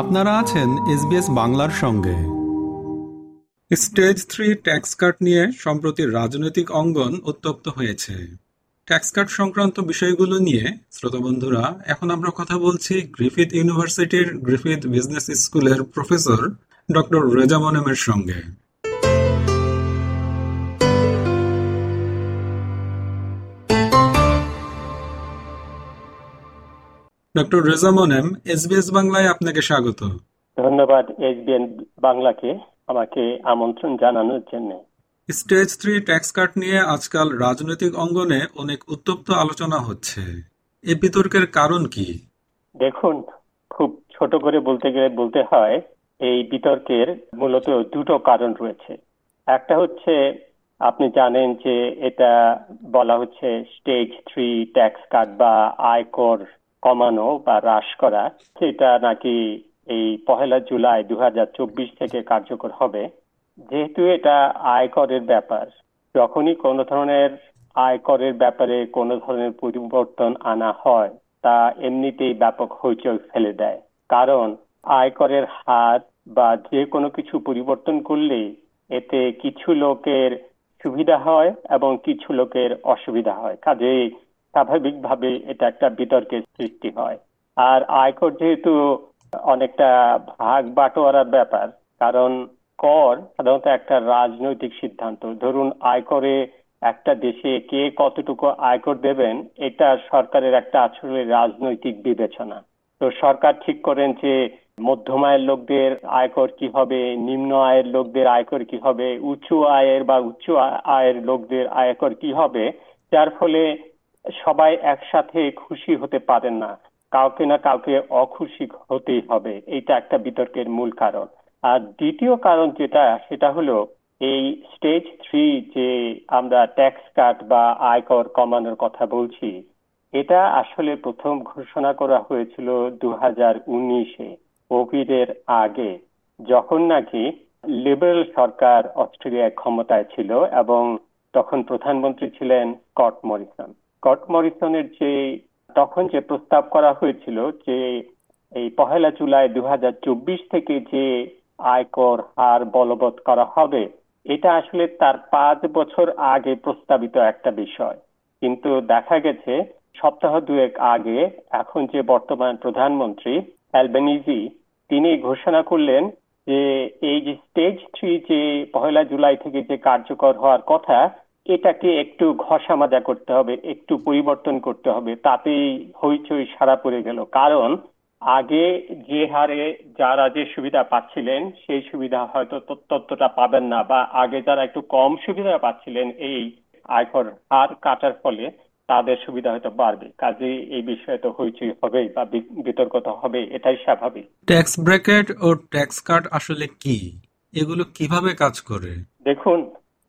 আপনারা আছেন এসবিএস বাংলার সঙ্গে। স্টেজ থ্রি ট্যাক্স কাট নিয়ে সম্প্রতি রাজনৈতিক অঙ্গন উত্তপ্ত হয়েছে। ট্যাক্স কাট সংক্রান্ত বিষয়গুলো নিয়ে শ্রোতা বন্ধুরা, এখন আমরা কথা বলছি গ্রিফিথ ইউনিভার্সিটির গ্রিফিথ বিজনেস স্কুলের প্রফেসর ডক্টর রেজা মনেমের সঙ্গে। ডক্টর রেজা মনেম এসবিএস বাংলায় আপনাকে স্বাগত। ধন্যবাদ এসবিএন বাংলাকে আমাকে আমন্ত্রণ জানানোর জন্য। স্টেজ থ্রি ট্যাক্স কাট নিয়ে আজকাল রাজনৈতিক অঙ্গনে অনেক উত্তপ্ত আলোচনা হচ্ছে। এ বিতর্কের কারণ কি? দেখুন খুব ছোট করে বলতে গেলে বলতে হয় এই বিতর্কের মূলত দুটো কারণ রয়েছে। একটা হচ্ছে আপনি জানেন যে এটা বলা হচ্ছে স্টেজ থ্রি ট্যাক্স কাট বা আয়কর কমানো বা হ্রাস করা, সেটা নাকি এই পহেলা জুলাই দু হাজার চব্বিশ থেকে কার্যকর হবে। যেহেতু এটা আয়করের ব্যাপার, যখনই কোনো ধরনের আয়করের ব্যাপারে কোনো ধরনের পরিবর্তন আনা হয়, তা এমনিতেই ব্যাপক হইচই ফেলে দেয়। কারণ আয়করের হার বা যে কোনো কিছু পরিবর্তন করলে এতে কিছু লোকের সুবিধা হয় এবং কিছু লোকের অসুবিধা হয়। কাজেই স্বাভাবিকভাবে এটা একটা বিতর্কের সৃষ্টি হয়। আর আয়কর যেহেতু অনেকটা ভাগ বাটোয়ারার ব্যাপার, কারণ কর সাধারণত একটা রাজনৈতিক সিদ্ধান্ত। ধরুন আয়করে একটা দেশে কে কতটুকু আয়কর দেবেন, এটা সরকারের একটা আসলে রাজনৈতিক বিবেচনা। তো সরকার ঠিক করেন যে মধ্যম আয়ের লোকদের আয়কর কি হবে, নিম্ন আয়ের লোকদের আয়কর কি হবে উঁচু আয়ের বা উচ্চ আয়ের লোকদের আয়কর কি হবে, যার ফলে সবাই একসাথে খুশি হতে পারেন না। কাউকে না কাউকে অখুশি হতেই হবে। এইটা একটা বিতর্কের মূল কারণ। আর দ্বিতীয় কারণ যেটা, সেটা হলো এই স্টেজ থ্রি যে আমরা ট্যাক্স কাট বা আয়কর কমানোর কথা বলছি, এটা আসলে প্রথম ঘোষণা করা হয়েছিল দু হাজার উনিশে কোভিড এর আগে, যখন নাকি লিবারেল সরকার অস্ট্রেলিয়ায় ক্ষমতায় ছিল এবং তখন প্রধানমন্ত্রী ছিলেন স্কট মরিসন। স্কট মরিসনের যে, তখন যে প্রস্তাব করা হয়েছিল যে, এই পহেলা জুলাই দু থেকে যে আয়কর হার বলবৎ করা হবে, এটা আসলে তার পাঁচ বছর আগে প্রস্তাবিত একটা বিষয়। কিন্তু দেখা গেছে, সপ্তাহ দুয়েক আগে এখন যে বর্তমান প্রধানমন্ত্রী অ্যালবেনিজি, তিনি ঘোষণা করলেন যে, এই যে স্টেজ থ্রি যে পহেলা জুলাই থেকে যে কার্যকর হওয়ার কথা এটাকে একটু ঘষা মাজা করতে হবে একটু পরিবর্তন করতে হবে তাতেই হইচই সারা পড়ে গেল। কারণ আগে যে হারে যারা যে সুবিধা পাচ্ছিলেন সেই সুবিধা হয়তো ততটা পাবেন না বা আগে যারা একটু কম সুবিধা পাচ্ছিলেন এই আয়কর হার কাটার ফলে তাদের সুবিধা হয়তো বাড়বে। কাজে এই বিষয়ে তো হইচই হবে বা বিতর্ক তো হবে এটাই স্বাভাবিক। ট্যাক্স ব্র্যাকেট ও ট্যাক্স কাট আসলে কি? এগুলো কীভাবে কাজ করে? দেখুন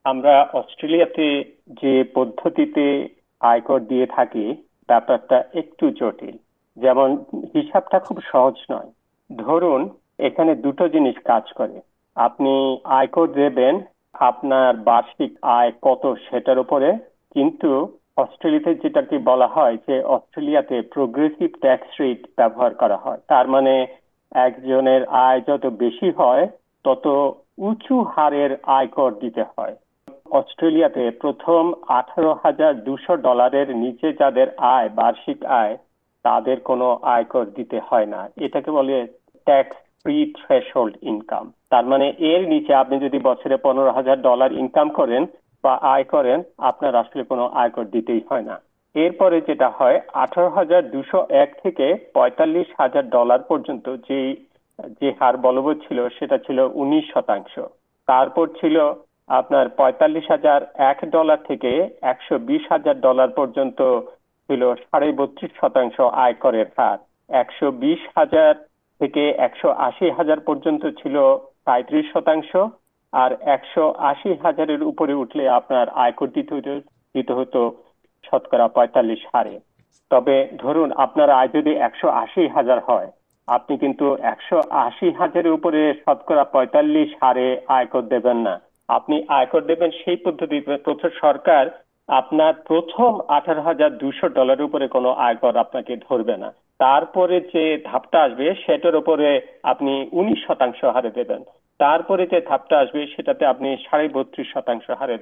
আমরা অস্ট্রেলিয়াতে যে পদ্ধতিতে আয়কর দিয়ে থাকি, ব্যাপারটা একটু জটিল। যেমন, হিসাবটা খুব সহজ নয়। ধরুন, এখানে দুটো জিনিস কাজ করে। আপনি আয়কর দেবেন, আপনার বার্ষিক আয় কত সেটার উপরে, কিন্তু অস্ট্রেলিয়াতে যেটাকে বলা হয় যে, অস্ট্রেলিয়াতে প্রোগ্রেসিভ ট্যাক্স রেট ব্যবহার করা হয়। তার মানে একজনের আয় যত বেশি হয়, তত উঁচু হারের আয়কর দিতে হয়। অস্ট্রেলিয়াতে প্রথম আঠারো হাজার দুশো ডলারের নিচে যাদের আয়, বার্ষিক আয়, তাদের কোনো আয়কর দিতে হয় না। এটাকে বলে ট্যাক্স ফ্রি থ্রেশহোল্ড ইনকাম তার মানে এর নিচে আপনি যদি বছরে পনেরো হাজার ডলার ইনকাম করেন বা আয় করেন, আপনার আসলে কোনো আয়কর দিতেই হয় না। এরপরে যেটা হয়, আঠারো হাজার দুশো এক থেকে পঁয়তাল্লিশ হাজার ডলার পর্যন্ত যে যে হার বলবৎ ছিল, সেটা ছিল উনিশ শতাংশ। তারপর ছিল আপনার পঁয়তাল্লিশ হাজার এক ডলার থেকে একশো বিশ হাজার ডলার পর্যন্ত ছিল সাড়ে বত্রিশ শতাংশ আয়করের হার। একশো বিশ হাজার থেকে একশো আশি হাজার পর্যন্ত ছিল সাঁত্রিশ শতাংশ, আর একশো আশি হাজারের উপরে উঠলে আপনার আয়কর দিতে হতো দিতে হতো শতকরা পঁয়তাল্লিশ হারে। তবে ধরুন আপনার আয় যদি একশো আশি হাজার হয়, আপনি কিন্তু একশো আশি হাজারের উপরে শতকরা পঁয়তাল্লিশ হারে আয়কর দেবেন না। আপনি আয়কর দেবেন সেই পদ্ধতিতে প্রথম সরকার আপনার প্রথম আঠারো হাজার দুশো ডলার উপরে কোনো আয়কর আপনাকে ধরবে না। তারপরে যে ধাপটা আসবে সেটার উপরে আপনি উনিশ শতাংশ হারে দেবেন। তারপরে যে ধাপটা আসবে সেটাতে আপনি সাড়ে বত্রিশ শতাংশ হারে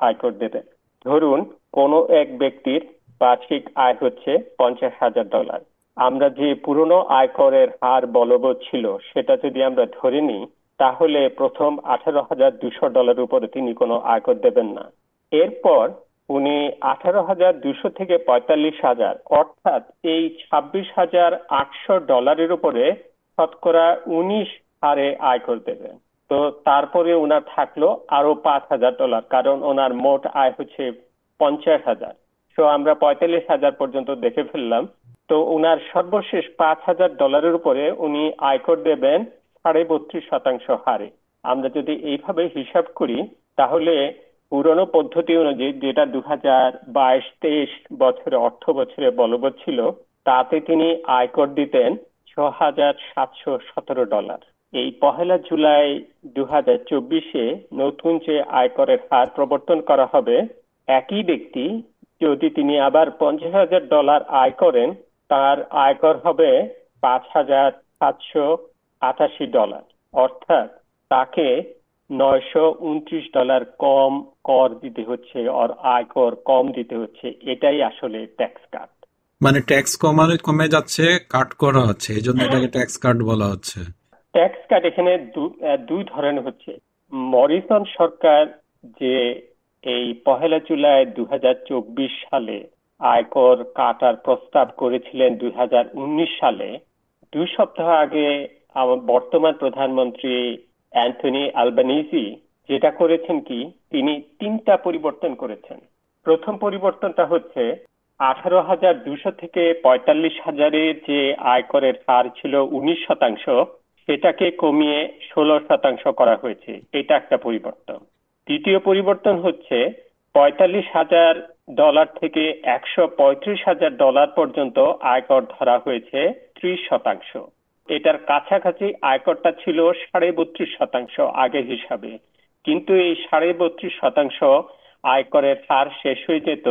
আয়কর দেবেন। ধরুন কোন এক ব্যক্তির বার্ষিক আয় হচ্ছে পঞ্চাশ হাজার ডলার। আমরা যে পুরনো আয়করের হার বলবৎ ছিল সেটা যদি আমরা ধরে নিই তাহলে প্রথম আঠারো হাজার দুশো ডলার উপরে তিনি কোনো আয়কর দেবেন না। এরপর উনি আঠারো হাজার দুশো থেকে পঁয়তাল্লিশ হাজার, অর্থাৎ এই ছাব্বিশ হাজার আটশো ডলারের উপরে শতকরা উনিশ হারে আয়কর দেবেন। তো তারপরে ওনার থাকল আরও পাঁচ হাজার ডলার, কারণ ওনার মোট আয় হচ্ছে পঞ্চাশ হাজার। তো আমরা পঁয়তাল্লিশ হাজার পর্যন্ত দেখে ফেললাম। তো ওনার সর্বশেষ পাঁচ হাজার ডলারের উপরে উনি আয়কর দেবেন সাড়ে বত্রিশ শতাংশ হারে। আমরা যদি এইভাবে হিসাব করি, তাহলে পুরনো পদ্ধতি অনুযায়ী যেটা দু হাজার বাইশ তেইশ বছরে, অর্থ বছরে বলবৎ ছিল, তাতে তিনি আয়কর দিতেন ছ হাজার সাতশো সতেরো ডলার। এই পহেলা জুলাই দু হাজার চব্বিশে নতুন যে আয়করের হার প্রবর্তন করা হবে, একই ব্যক্তি যদি তিনি আবার পঞ্চাশ হাজার ডলার আয় করেন, তার আয়কর হবে পাঁচ হাজার সাতশো আটাশি ডলার। অর্থাৎ তাকে নয়শো উনত্রিশ ডলার কম কর দিতে হচ্ছে আর আয়কর কম দিতে হচ্ছে। এটাই আসলে ট্যাক্স কাট মানে ট্যাক্স কমানো কমে যাচ্ছে কাট করা হচ্ছে। এই জন্য এটাকে ট্যাক্স কাট বলা হচ্ছে। ট্যাক্স কাট এখানে দুই ধরনের হচ্ছে। মরিসন সরকার যে এই পহেলা জুলাই দু হাজার চব্বিশ সালে আয়কর কাটার প্রস্তাব করেছিলেন দু হাজার উনিশ সালে দুই সপ্তাহ আগে বর্তমান প্রধানমন্ত্রী অ্যান্থনি আলবানিজি যেটা করেছেন কি, তিনি তিনটা পরিবর্তন করেছেন। প্রথম পরিবর্তনটা হচ্ছে আঠারো হাজার দুশো থেকে পঁয়তাল্লিশ হাজারের যে আয়করের হার ছিল উনিশ শতাংশ, সেটাকে কমিয়ে ষোলো শতাংশ করা হয়েছে। এটা একটা পরিবর্তন। দ্বিতীয় পরিবর্তন হচ্ছে পঁয়তাল্লিশ হাজার ডলার থেকে একশো পঁয়ত্রিশ হাজার ডলার পর্যন্ত আয়কর ধরা হয়েছে ত্রিশ শতাংশ। এটার কাছাকাছি আয়করটা ছিল সাড়ে বত্রিশ শতাংশ আগের হিসাবে। কিন্তু এই সাড়ে বত্রিশ শতাংশ আয়করের হার শেষ হয়ে যেত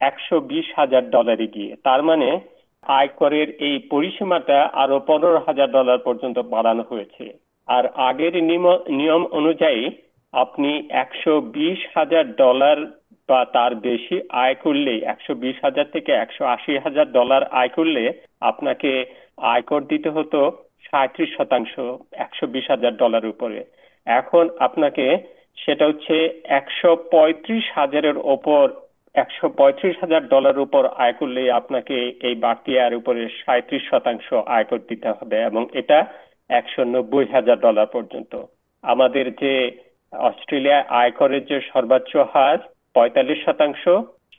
একশো বিশ হাজার ডলারে গিয়ে। তার মানে আয়করের এই পরিসীমাটা আরও পনেরো হাজার ডলার পর্যন্ত বাড়ানো হয়েছে। আর আগের নিয়ম অনুযায়ী আপনি একশো বিশ হাজার ডলার বা তার বেশি আয় করলে, একশো বিশ হাজার থেকে একশো আশি হাজার ডলার আয় করলে আপনাকে আয়কর দিতে হতো সাঁত্রিশ শতাংশ, একশো বিশ হাজার ডলার উপরে। এখন আপনাকে সেটা হচ্ছে একশো পঁয়ত্রিশ হাজারের ওপর, একশো পঁয়ত্রিশ হাজার ডলার উপর আয় করলে আপনাকে এই বাড়তি আয়ের উপরে সাঁত্রিশ শতাংশ আয়কর দিতে হবে এবং এটা একশো নব্বই হাজার ডলার পর্যন্ত। আমাদের যে অস্ট্রেলিয়া আয়করের যে সর্বোচ্চ হার পঁয়তাল্লিশ শতাংশ,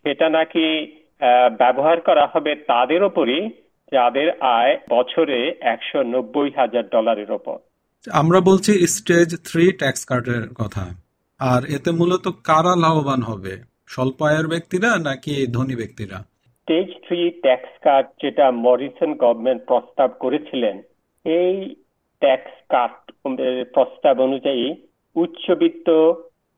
সেটা নাকি ব্যবহার করা হবে তাদের ওপরই যাদের আয় বছরে একশো নব্বই হাজার ডলারের ওপর। আমরা বলছি স্টেজ থ্রি ট্যাক্স কার্ডের কথা। আর এতে মূলত কারা লাভবান হবে? স্বল্প আয়ের ব্যক্তিরা নাকি ধনী ব্যক্তিরা? স্টেজ থ্রি ট্যাক্স কার্ড যেটা মরিসন গভর্নমেন্ট প্রস্তাব করেছিলেন এই ট্যাক্স কার্ড প্রস্তাব অনুযায়ী উচ্চবিত্ত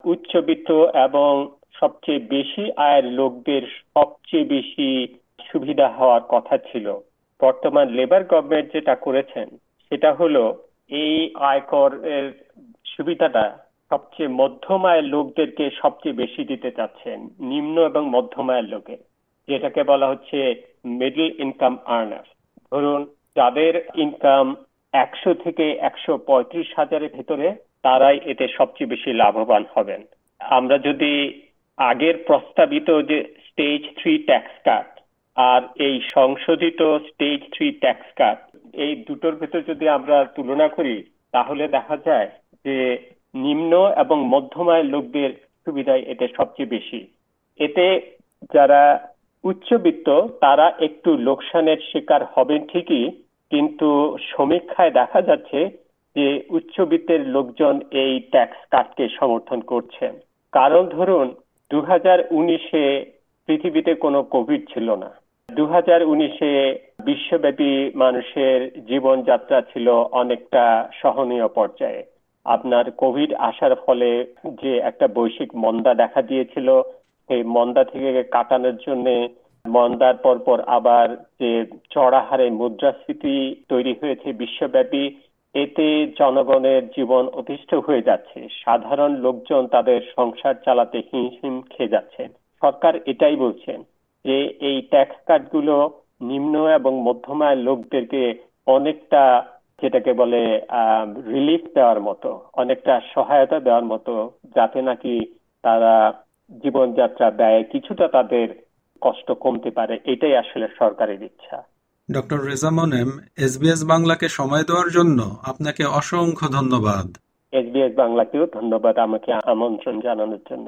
উচ্চবিত্ত এবং সবচেয়ে বেশি আয়ের লোকদের সবচেয়ে বেশি সুবিধা হওয়ার কথা ছিল। বর্তমান লেবার গভর্নমেন্ট যেটা করেছেন, সেটা হলো এই আয়কর এর সুবিধাটা সবচেয়ে মধ্যম আয়ের লোকদেরকে সবচেয়ে বেশি দিতে চাচ্ছেন, নিম্ন এবং মধ্যম আয়ের লোকে। যেটাকে বলা হচ্ছে মিডল ইনকাম আর্নার ধরুন, যাদের ইনকাম একশো থেকে একশো পঁয়ত্রিশ হাজারের ভেতরে, তারাই এতে সবচেয়ে বেশি লাভবান হবেন। আমরা যদি আগের প্রস্তাবিত যে স্টেজ থ্রি ট্যাক্স কাট আর এই সংশোধিত স্টেজ থ্রি ট্যাক্স কাট এই দুটোর ভেতর যদি আমরা তুলনা করি, তাহলে দেখা যায় যে নিম্ন এবং মধ্যমায় লোকদের সুবিধায় এতে সবচেয়ে বেশি। এতে যারা উচ্চবিত্ত, তারা একটু লোকসানের শিকার হবেন ঠিকই, কিন্তু সমীক্ষায় দেখা যাচ্ছে যে উচ্চবিত্তের লোকজন এই ট্যাক্স কাটকে সমর্থন করছেন। কারণ ধরুন দু হাজার উনিশে পৃথিবীতে কোনো কোভিড ছিল না। দু বিশ্বব্যাপী মানুষের জীবনযাত্রা ছিল অনেকটা সহনীয় পর্যায়ে। আপনার কোভিড আসার ফলে যে একটা বৈশ্বিক মন্দা দেখা দিয়েছিল এই মন্দা থেকে কাটানোর জন্য মন্দার পরপর আবার যে চড়া হারে মুদ্রাস্ফীতি তৈরি হয়েছে বিশ্বব্যাপী, এতে জনগণের জীবন অতিষ্ঠ হয়ে যাচ্ছে। সাধারণ লোকজন তাদের সংসার চালাতে হিমশিম খেয়ে যাচ্ছেন। সরকার এটাই বলছেন। যে এই ট্যাক্স কাটগুলো নিম্ন এবং মধ্যম আয়ের লোকদেরকে অনেকটা যেটাকে বলে রিলিফ দেওয়ার মতো অনেকটা সহায়তা দেওয়ার মতো যাতে নাকি তারা জীবনযাত্রা ব্যয় কিছুটা তাদের কষ্ট কমতে পারে এটাই আসলে সরকারের ইচ্ছা। ডক্টর রেজা মনেম এসবিএস বাংলাকে সময় দেওয়ার জন্য আপনাকে অসংখ্য ধন্যবাদ। এসবিএস বাংলাকেও ধন্যবাদ আমাকে আমন্ত্রণ জানানোর জন্য।